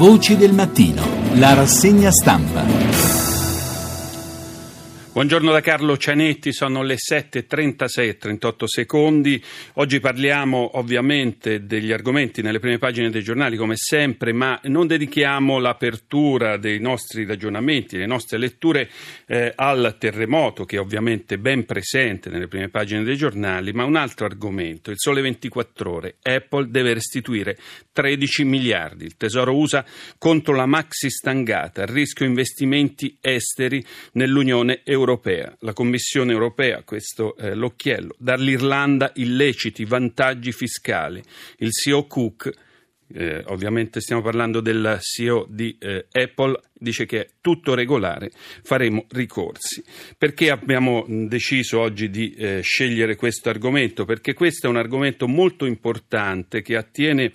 Voci del mattino, la rassegna stampa. Buongiorno da Carlo Cianetti, sono le 7.36 38 secondi. Oggi parliamo ovviamente degli argomenti nelle prime pagine dei giornali come sempre, ma non dedichiamo l'apertura dei nostri ragionamenti, le nostre letture eh, al terremoto che è ovviamente ben presente nelle prime pagine dei giornali, ma un altro argomento, il sole 24 ore. Apple deve restituire 13 miliardi, il tesoro USA contro la maxi stangata, rischio investimenti esteri nell'Unione Europea europea, la Commissione europea, questo è l'occhiello, dall'Irlanda illeciti vantaggi fiscali. Il CEO Cook, eh, ovviamente stiamo parlando del CEO di eh, Apple, dice che è tutto regolare, faremo ricorsi. Perché abbiamo deciso oggi di eh, scegliere questo argomento? Perché questo è un argomento molto importante che attiene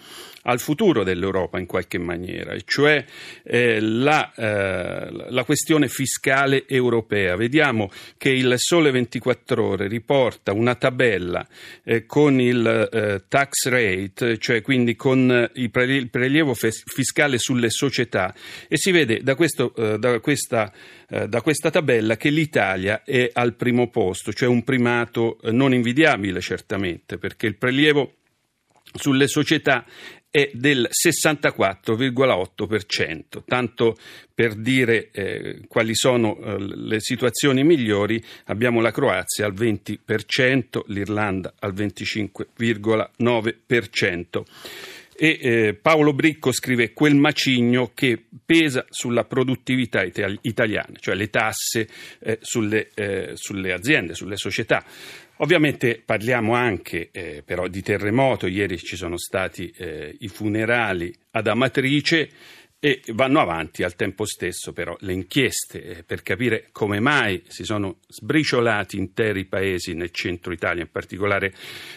al futuro dell'Europa in qualche maniera, e cioè eh, la, eh, la, questione fiscale europea. Vediamo che il Sole 24 Ore riporta una tabella eh, con il eh, tax rate, cioè quindi con il prelievo fiscale sulle società, e si vede da, questo, eh, da questa eh, da questa tabella che l'Italia è al primo posto, cioè un primato non invidiabile certamente, perché il prelievo sulle società è del 64,8%. Tanto per dire eh, quali sono eh, le situazioni migliori, abbiamo la Croazia al 20%, l'Irlanda al 25,9%. E eh, Paolo Bricco scrive quel macigno che pesa sulla produttività italiana, cioè le tasse eh, sulle, eh, sulle aziende, sulle società. Ovviamente parliamo anche eh, però di terremoto, ieri ci sono stati eh, i funerali ad Amatrice e vanno avanti al tempo stesso però le inchieste eh, per capire come mai si sono sbriciolati interi paesi nel centro Italia, in particolare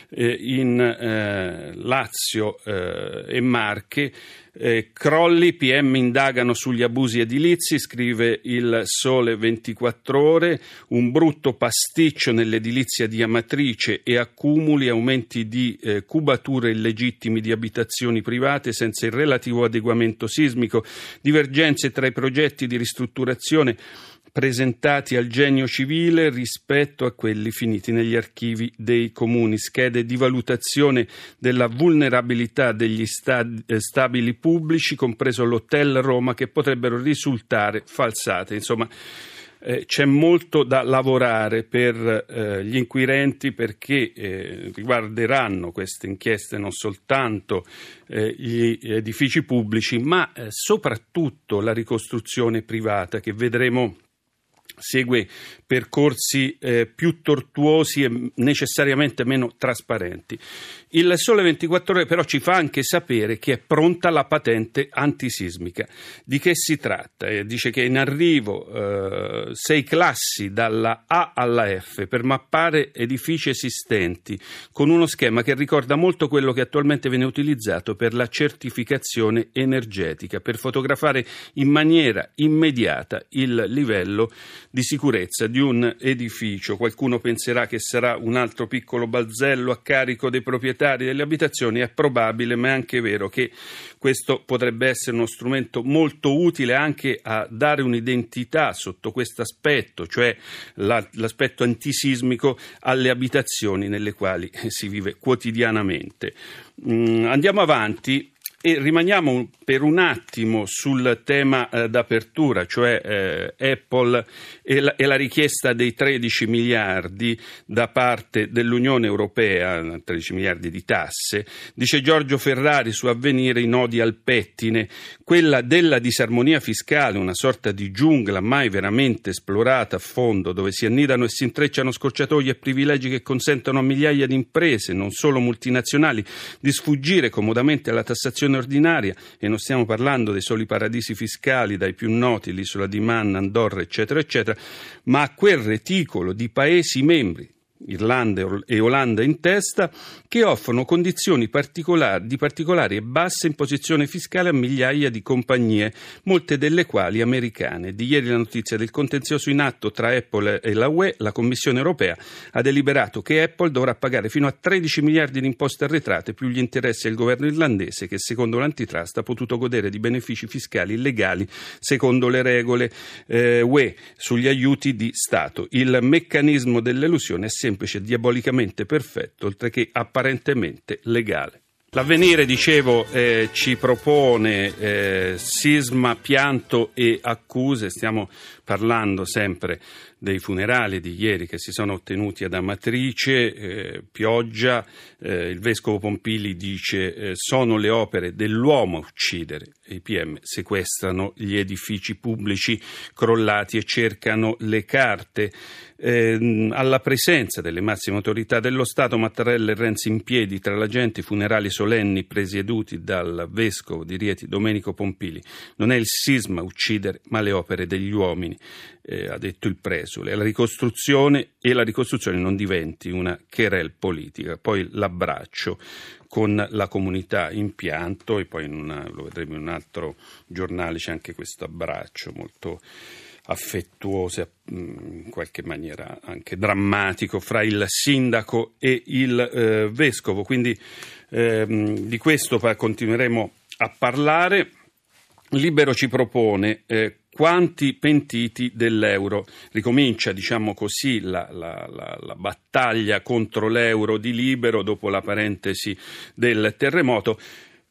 eh, in eh, Lazio e Marche, eh, crolli, PM indagano sugli abusi edilizi, scrive il Sole 24 Ore, un brutto pasticcio nell'edilizia di Amatrice e accumuli, aumenti di eh, cubature illegittimi di abitazioni private senza il relativo adeguamento sismico, divergenze tra i progetti di ristrutturazione presentati al genio civile rispetto a quelli finiti negli archivi dei comuni, schede di valutazione della vulnerabilità degli eh, stabili pubblici, compreso l'Hotel Roma, che potrebbero risultare falsate. Insomma, eh, c'è molto da lavorare per eh, gli inquirenti perché eh, riguarderanno queste inchieste non soltanto eh, gli edifici pubblici, ma eh, soprattutto la ricostruzione privata che vedremo segue percorsi eh, più tortuosi e necessariamente meno trasparenti. Il Sole 24 Ore però ci fa anche sapere che è pronta la patente antisismica. Di che si tratta? Eh, dice che è in arrivo eh, sei classi dalla A alla F per mappare edifici esistenti con uno schema che ricorda molto quello che attualmente viene utilizzato per la certificazione energetica, per fotografare in maniera immediata il livello di sicurezza di un edificio. Qualcuno penserà che sarà un altro piccolo balzello a carico dei proprietari delle abitazioni, è probabile, ma è anche vero che questo potrebbe essere uno strumento molto utile anche a dare un'identità sotto questo aspetto, cioè la, l'aspetto antisismico alle abitazioni nelle quali si vive quotidianamente. Mm, andiamo avanti e rimaniamo per un attimo sul tema eh, d'apertura, cioè eh, Apple e la, e la, richiesta dei 13 miliardi da parte dell'Unione Europea, 13 miliardi di tasse. Dice Giorgio Ferrari su avvenire i nodi al pettine, quella della disarmonia fiscale, una sorta di giungla mai veramente esplorata a fondo, dove si annidano e si intrecciano scorciatoie e privilegi che consentono a migliaia di imprese, non solo multinazionali, di sfuggire comodamente alla tassazione ordinaria e non stiamo parlando dei soli paradisi fiscali, dai più noti, l'isola di Man, Andorra, eccetera, eccetera, ma a quel reticolo di Paesi membri Irlanda e Olanda in testa, che offrono condizioni particolari, di particolare e bassa imposizione fiscale a migliaia di compagnie, molte delle quali americane. Di ieri la notizia del contenzioso in atto tra Apple e la UE, la Commissione europea ha deliberato che Apple dovrà pagare fino a 13 miliardi di imposte arretrate più gli interessi al governo irlandese che secondo l'antitrust ha potuto godere di benefici fiscali illegali secondo le regole eh, UE sugli aiuti di Stato. Il meccanismo dell'elusione è semplice, diabolicamente perfetto, oltre che apparentemente legale. L'avvenire, dicevo, eh, ci propone eh, sisma, pianto e accuse. Stiamo parlando sempre dei funerali di ieri che si sono ottenuti ad Amatrice, eh, pioggia, eh, il vescovo Pompili dice eh, sono le opere dell'uomo a uccidere i PM sequestrano gli edifici pubblici crollati e cercano le carte. Eh, alla presenza delle massime autorità dello Stato, Mattarella e Renzi in piedi tra la gente, i funerali solenni presieduti dal vescovo di Rieti Domenico Pompili. Non è il sisma uccidere, ma le opere degli uomini eh, ha detto il presule, la ricostruzione e la ricostruzione non diventi una querel politica. Poi l'abbraccio con la comunità in pianto e poi una, lo vedremo in un altro giornale c'è anche questo abbraccio molto affettuoso mm, in qualche maniera anche drammatico fra il sindaco e il eh, vescovo quindi ehm, di questo continueremo a parlare Libero ci propone eh, quanti pentiti dell'euro. Ricomincia, diciamo così, la, la, la, la, battaglia contro l'euro di Libero dopo la parentesi del terremoto.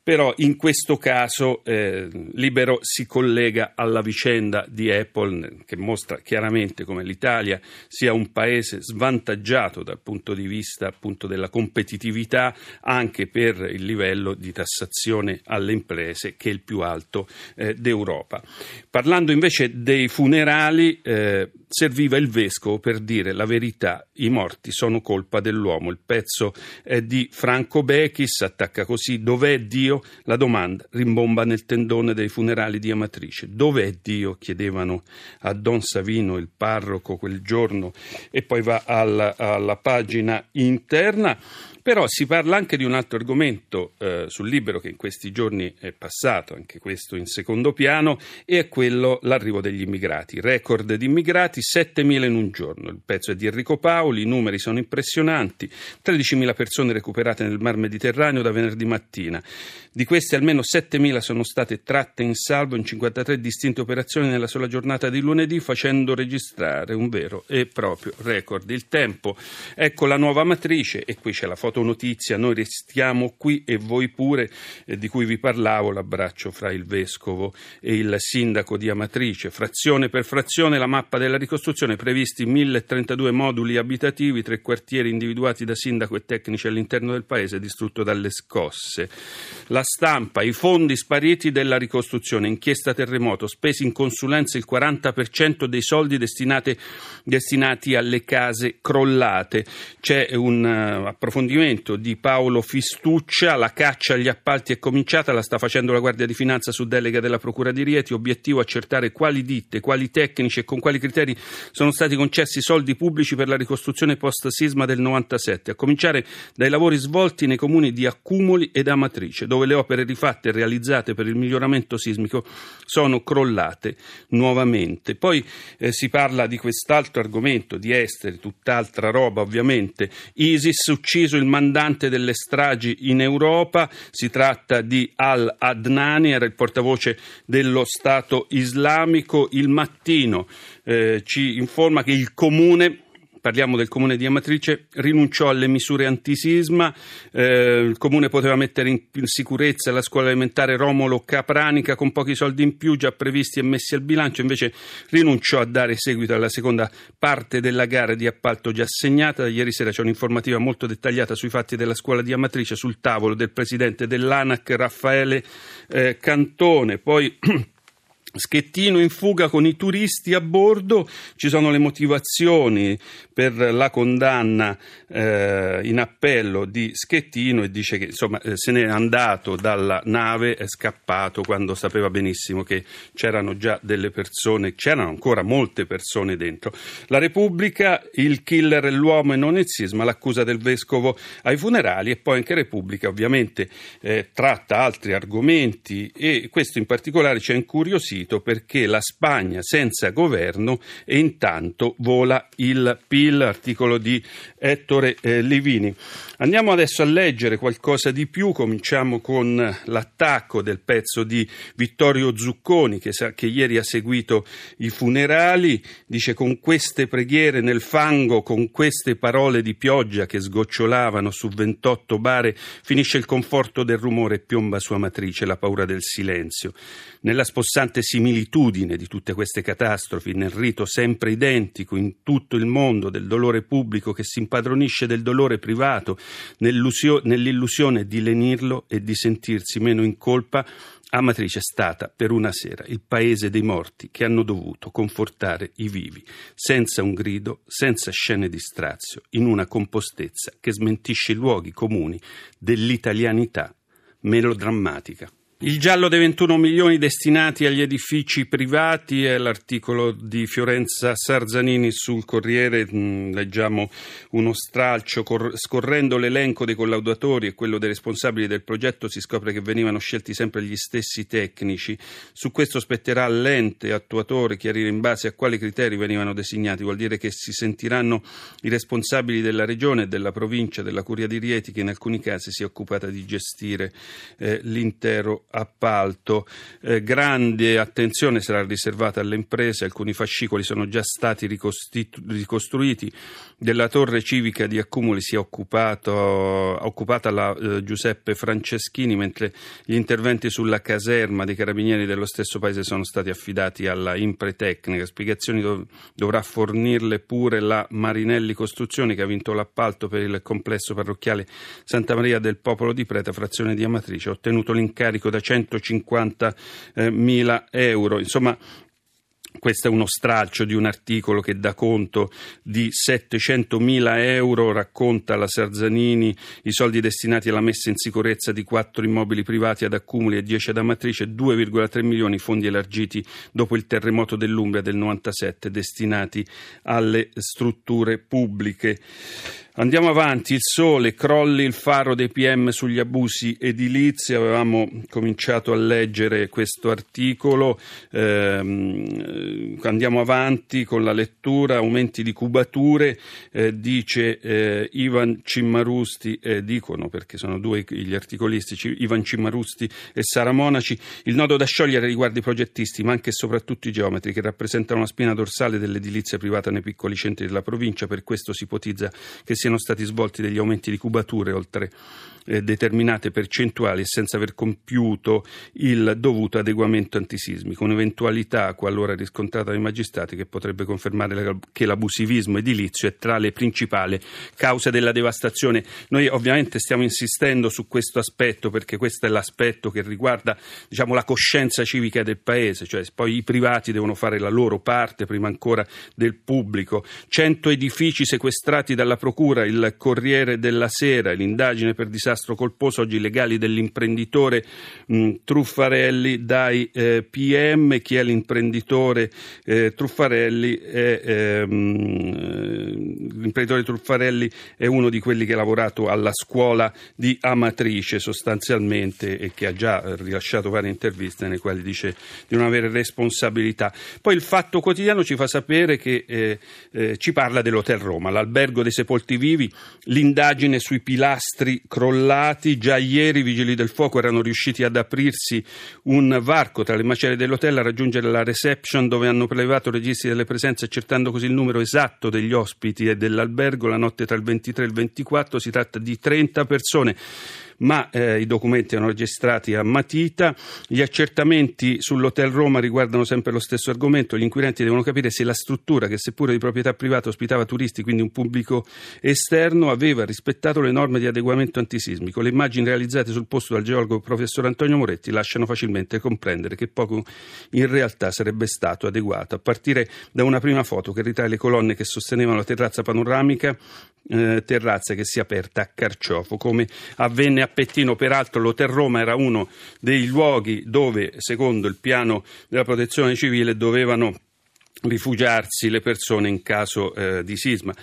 Però in questo caso eh, Libero si collega alla vicenda di Apple che mostra chiaramente come l'Italia sia un paese svantaggiato dal punto di vista appunto della competitività anche per il livello di tassazione alle imprese che è il più alto eh, d'Europa. Parlando invece dei funerali eh, serviva il vescovo per dire la verità, i morti sono colpa dell'uomo. Il pezzo è di Franco Bechis, attacca così dov'è Dio? la domanda rimbomba nel tendone dei funerali di Amatrice. Dov'è Dio? chiedevano a Don Savino, il parroco, quel giorno, e poi va alla, alla pagina interna. Però si parla anche di un altro argomento eh, sul libro che in questi giorni è passato, anche questo in secondo piano, e è quello l'arrivo degli immigrati. Record di immigrati, 7.000 in un giorno. Il pezzo è di Enrico Paoli, i numeri sono impressionanti, 13.000 persone recuperate nel Mar Mediterraneo da venerdì mattina. Di queste almeno 7.000 sono state tratte in salvo in 53 distinte operazioni nella sola giornata di lunedì, facendo registrare un vero e proprio record. Il tempo, ecco la nuova matrice e qui c'è la fotonotizia, noi restiamo qui e voi pure, eh, di cui vi parlavo, l'abbraccio fra il vescovo e il sindaco di Amatrice. Frazione per frazione la mappa della ricostruzione, previsti 1.032 moduli abitativi, tre quartieri individuati da sindaco e tecnici all'interno del paese, distrutto dalle scosse. La stampa, i fondi spariti della ricostruzione, inchiesta terremoto, spesi in consulenza il 40% dei soldi destinati, alle case crollate. C'è un uh, approfondimento di Paolo Fistuccia, la caccia agli appalti è cominciata, la sta facendo la Guardia di Finanza su delega della Procura di Rieti, obiettivo accertare quali ditte, quali tecnici e con quali criteri sono stati concessi soldi pubblici per la ricostruzione post-sisma del 97, a cominciare dai lavori svolti nei comuni di Accumoli ed Amatrice, dove le opere rifatte e realizzate per il miglioramento sismico sono crollate nuovamente. Poi eh, si parla di quest'altro argomento, di esteri, tutt'altra roba ovviamente. ISIS ucciso il mandante delle stragi in Europa, si tratta di Al-Adnani, era il portavoce dello Stato islamico. Il mattino eh, ci informa che il comune parliamo del comune di Amatrice, rinunciò alle misure antisisma, eh, il comune poteva mettere in, sicurezza la scuola elementare Romolo Capranica con pochi soldi in più già previsti e messi al bilancio, invece rinunciò a dare seguito alla seconda parte della gara di appalto già assegnata. Ieri sera c'è un'informativa molto dettagliata sui fatti della scuola di Amatrice sul tavolo del presidente dell'ANAC Raffaele eh, Cantone. Poi Schettino in fuga con i turisti a bordo, ci sono le motivazioni per la condanna eh, in appello di Schettino e dice che insomma, eh, se n'è andato dalla nave, è scappato quando sapeva benissimo che c'erano già delle persone, c'erano ancora molte persone dentro. La Repubblica, il killer è l'uomo e non il sisma, l'accusa del vescovo ai funerali e poi anche Repubblica ovviamente eh, tratta altri argomenti e questo in particolare ci ha incuriosito partito perché la Spagna senza governo e intanto vola il PIL, articolo di Ettore eh, Livini. Andiamo adesso a leggere qualcosa di più, cominciamo con l'attacco del pezzo di Vittorio Zucconi che, che ieri ha seguito i funerali, dice con queste preghiere nel fango, con queste parole di pioggia che sgocciolavano su 28 bare, finisce il conforto del rumore e piomba sua matrice la paura del silenzio. Nella spossante similitudine di tutte queste catastrofi, nel rito sempre identico in tutto il mondo del dolore pubblico che si impadronisce del dolore privato, nell'illusione di lenirlo e di sentirsi meno in colpa, Amatrice è stata per una sera il paese dei morti che hanno dovuto confortare i vivi, senza un grido, senza scene di strazio, in una compostezza che smentisce i luoghi comuni dell'italianità melodrammatica. Il giallo dei 21 milioni destinati agli edifici privati è l'articolo di Fiorenza Sarzanini sul Corriere. Mm, leggiamo uno stralcio. Scorrendo l'elenco dei collaudatori e quello dei responsabili del progetto si scopre che venivano scelti sempre gli stessi tecnici. Su questo spetterà all'ente attuatore chiarire in base a quali criteri venivano designati. Vuol dire che si sentiranno i responsabili della regione della provincia, della Curia di Rieti, che in alcuni casi si è occupata di gestire eh, l'intero appalto. Eh, grande attenzione sarà riservata alle imprese, alcuni fascicoli sono già stati ricostruiti. Della torre civica di Accumuli si è occupato, occupata la eh, Giuseppe Franceschini, mentre gli interventi sulla caserma dei carabinieri dello stesso paese sono stati affidati alla Impretecnica. Spiegazioni dov- dovrà fornirle pure la Marinelli Costruzioni che ha vinto l'appalto per il complesso parrocchiale Santa Maria del Popolo di Preta, frazione di Amatrice. Ha ottenuto l'incarico da da 150 eh, mila euro. Insomma, questo è uno stralcio di un articolo che dà conto di 700.000 euro, racconta la Sarzanini i soldi destinati alla messa in sicurezza di quattro immobili privati ad accumuli e 10 ad Amatrice, 2,3 milioni fondi elargiti dopo il terremoto dell'Umbria del 97 destinati alle strutture pubbliche. Andiamo avanti, il sole, crolli il faro dei PM sugli abusi edilizi, avevamo cominciato a leggere questo articolo, eh, andiamo avanti con la lettura, aumenti di cubature, eh, dice eh, Ivan Cimmarusti, eh, dicono perché sono due gli articolistici, Ivan Cimmarusti e Sara Monaci, il nodo da sciogliere riguarda i progettisti ma anche e soprattutto i geometri che rappresentano la spina dorsale dell'edilizia privata nei piccoli centri della provincia, per questo si ipotizza che sia siano stati svolti degli aumenti di cubature oltre eh, determinate percentuali e senza aver compiuto il dovuto adeguamento antisismico, un'eventualità qualora riscontrata dai magistrati che potrebbe confermare che l'abusivismo edilizio è tra le principali cause della devastazione. Noi ovviamente stiamo insistendo su questo aspetto perché questo è l'aspetto che riguarda diciamo, la coscienza civica del Paese, cioè poi i privati devono fare la loro parte prima ancora del pubblico. 100 edifici sequestrati dalla Procura Ancora il Corriere della Sera, l'indagine per disastro colposo, oggi legali dell'imprenditore mh, Truffarelli dai eh, PM. Chi è l'imprenditore eh, Truffarelli? È, ehm, l'imprenditore Truffarelli è uno di quelli che ha lavorato alla scuola di Amatrice sostanzialmente e che ha già rilasciato varie interviste nelle quali dice di non avere responsabilità. Poi il Fatto Quotidiano ci fa sapere che eh, eh ci parla dell'Hotel Roma, l'albergo dei sepolti vivi l'indagine sui pilastri crollati. Già ieri i vigili del fuoco erano riusciti ad aprirsi un varco tra le macerie dell'hotel a raggiungere la reception dove hanno prelevato registri delle presenze accertando così il numero esatto degli ospiti e dell'albergo la notte tra il 23 e il 24. Si tratta di 30 persone. Ma eh, i documenti erano registrati a matita. Gli accertamenti sull'Hotel Roma riguardano sempre lo stesso argomento. Gli inquirenti devono capire se la struttura, che seppure di proprietà privata ospitava turisti, quindi un pubblico esterno, aveva rispettato le norme di adeguamento antisismico. Le immagini realizzate sul posto dal geologo professor Antonio Moretti lasciano facilmente comprendere che poco in realtà sarebbe stato adeguato, a partire da una prima foto che ritrae le colonne che sostenevano la terrazza panoramica eh, terrazza che si è aperta a Carciofo, come avvenne a Pettino. Peraltro l'Hotel Roma era uno dei luoghi dove, secondo il piano della protezione civile, dovevano rifugiarsi le persone in caso eh, di sisma.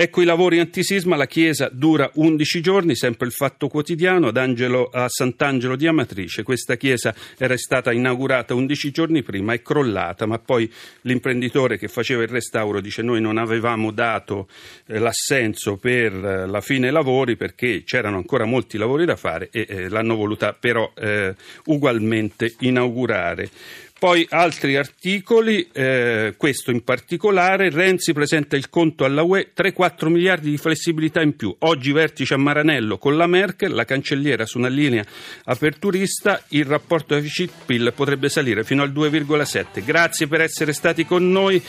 Ecco i lavori antisisma, la chiesa dura 11 giorni, sempre il fatto quotidiano, ad Angelo, a Sant'Angelo di Amatrice. Questa chiesa era stata inaugurata 11 giorni prima, è crollata, ma poi l'imprenditore che faceva il restauro dice noi non avevamo dato eh, l'assenso per eh, la fine lavori perché c'erano ancora molti lavori da fare e eh, l'hanno voluta però eh, ugualmente inaugurare. Poi altri articoli, eh, questo in particolare, Renzi presenta il conto alla UE, 3-4 miliardi di flessibilità in più. Oggi vertice a Maranello con la Merkel, la cancelliera su una linea aperturista, il rapporto deficit-PIL potrebbe salire fino al 2,7. Grazie per essere stati con noi,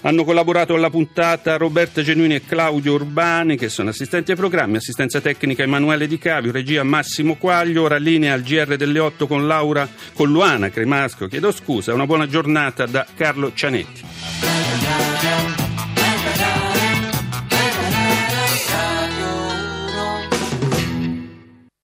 hanno collaborato alla puntata Roberta Genuini e Claudio Urbani che sono assistenti ai programmi, assistenza tecnica Emanuele Di Cavio, regia Massimo Quaglio, ora linea al GR delle 8 con Laura, con Luana Cremasco, chiedo scusa scusa. Una buona giornata da Carlo Cianetti.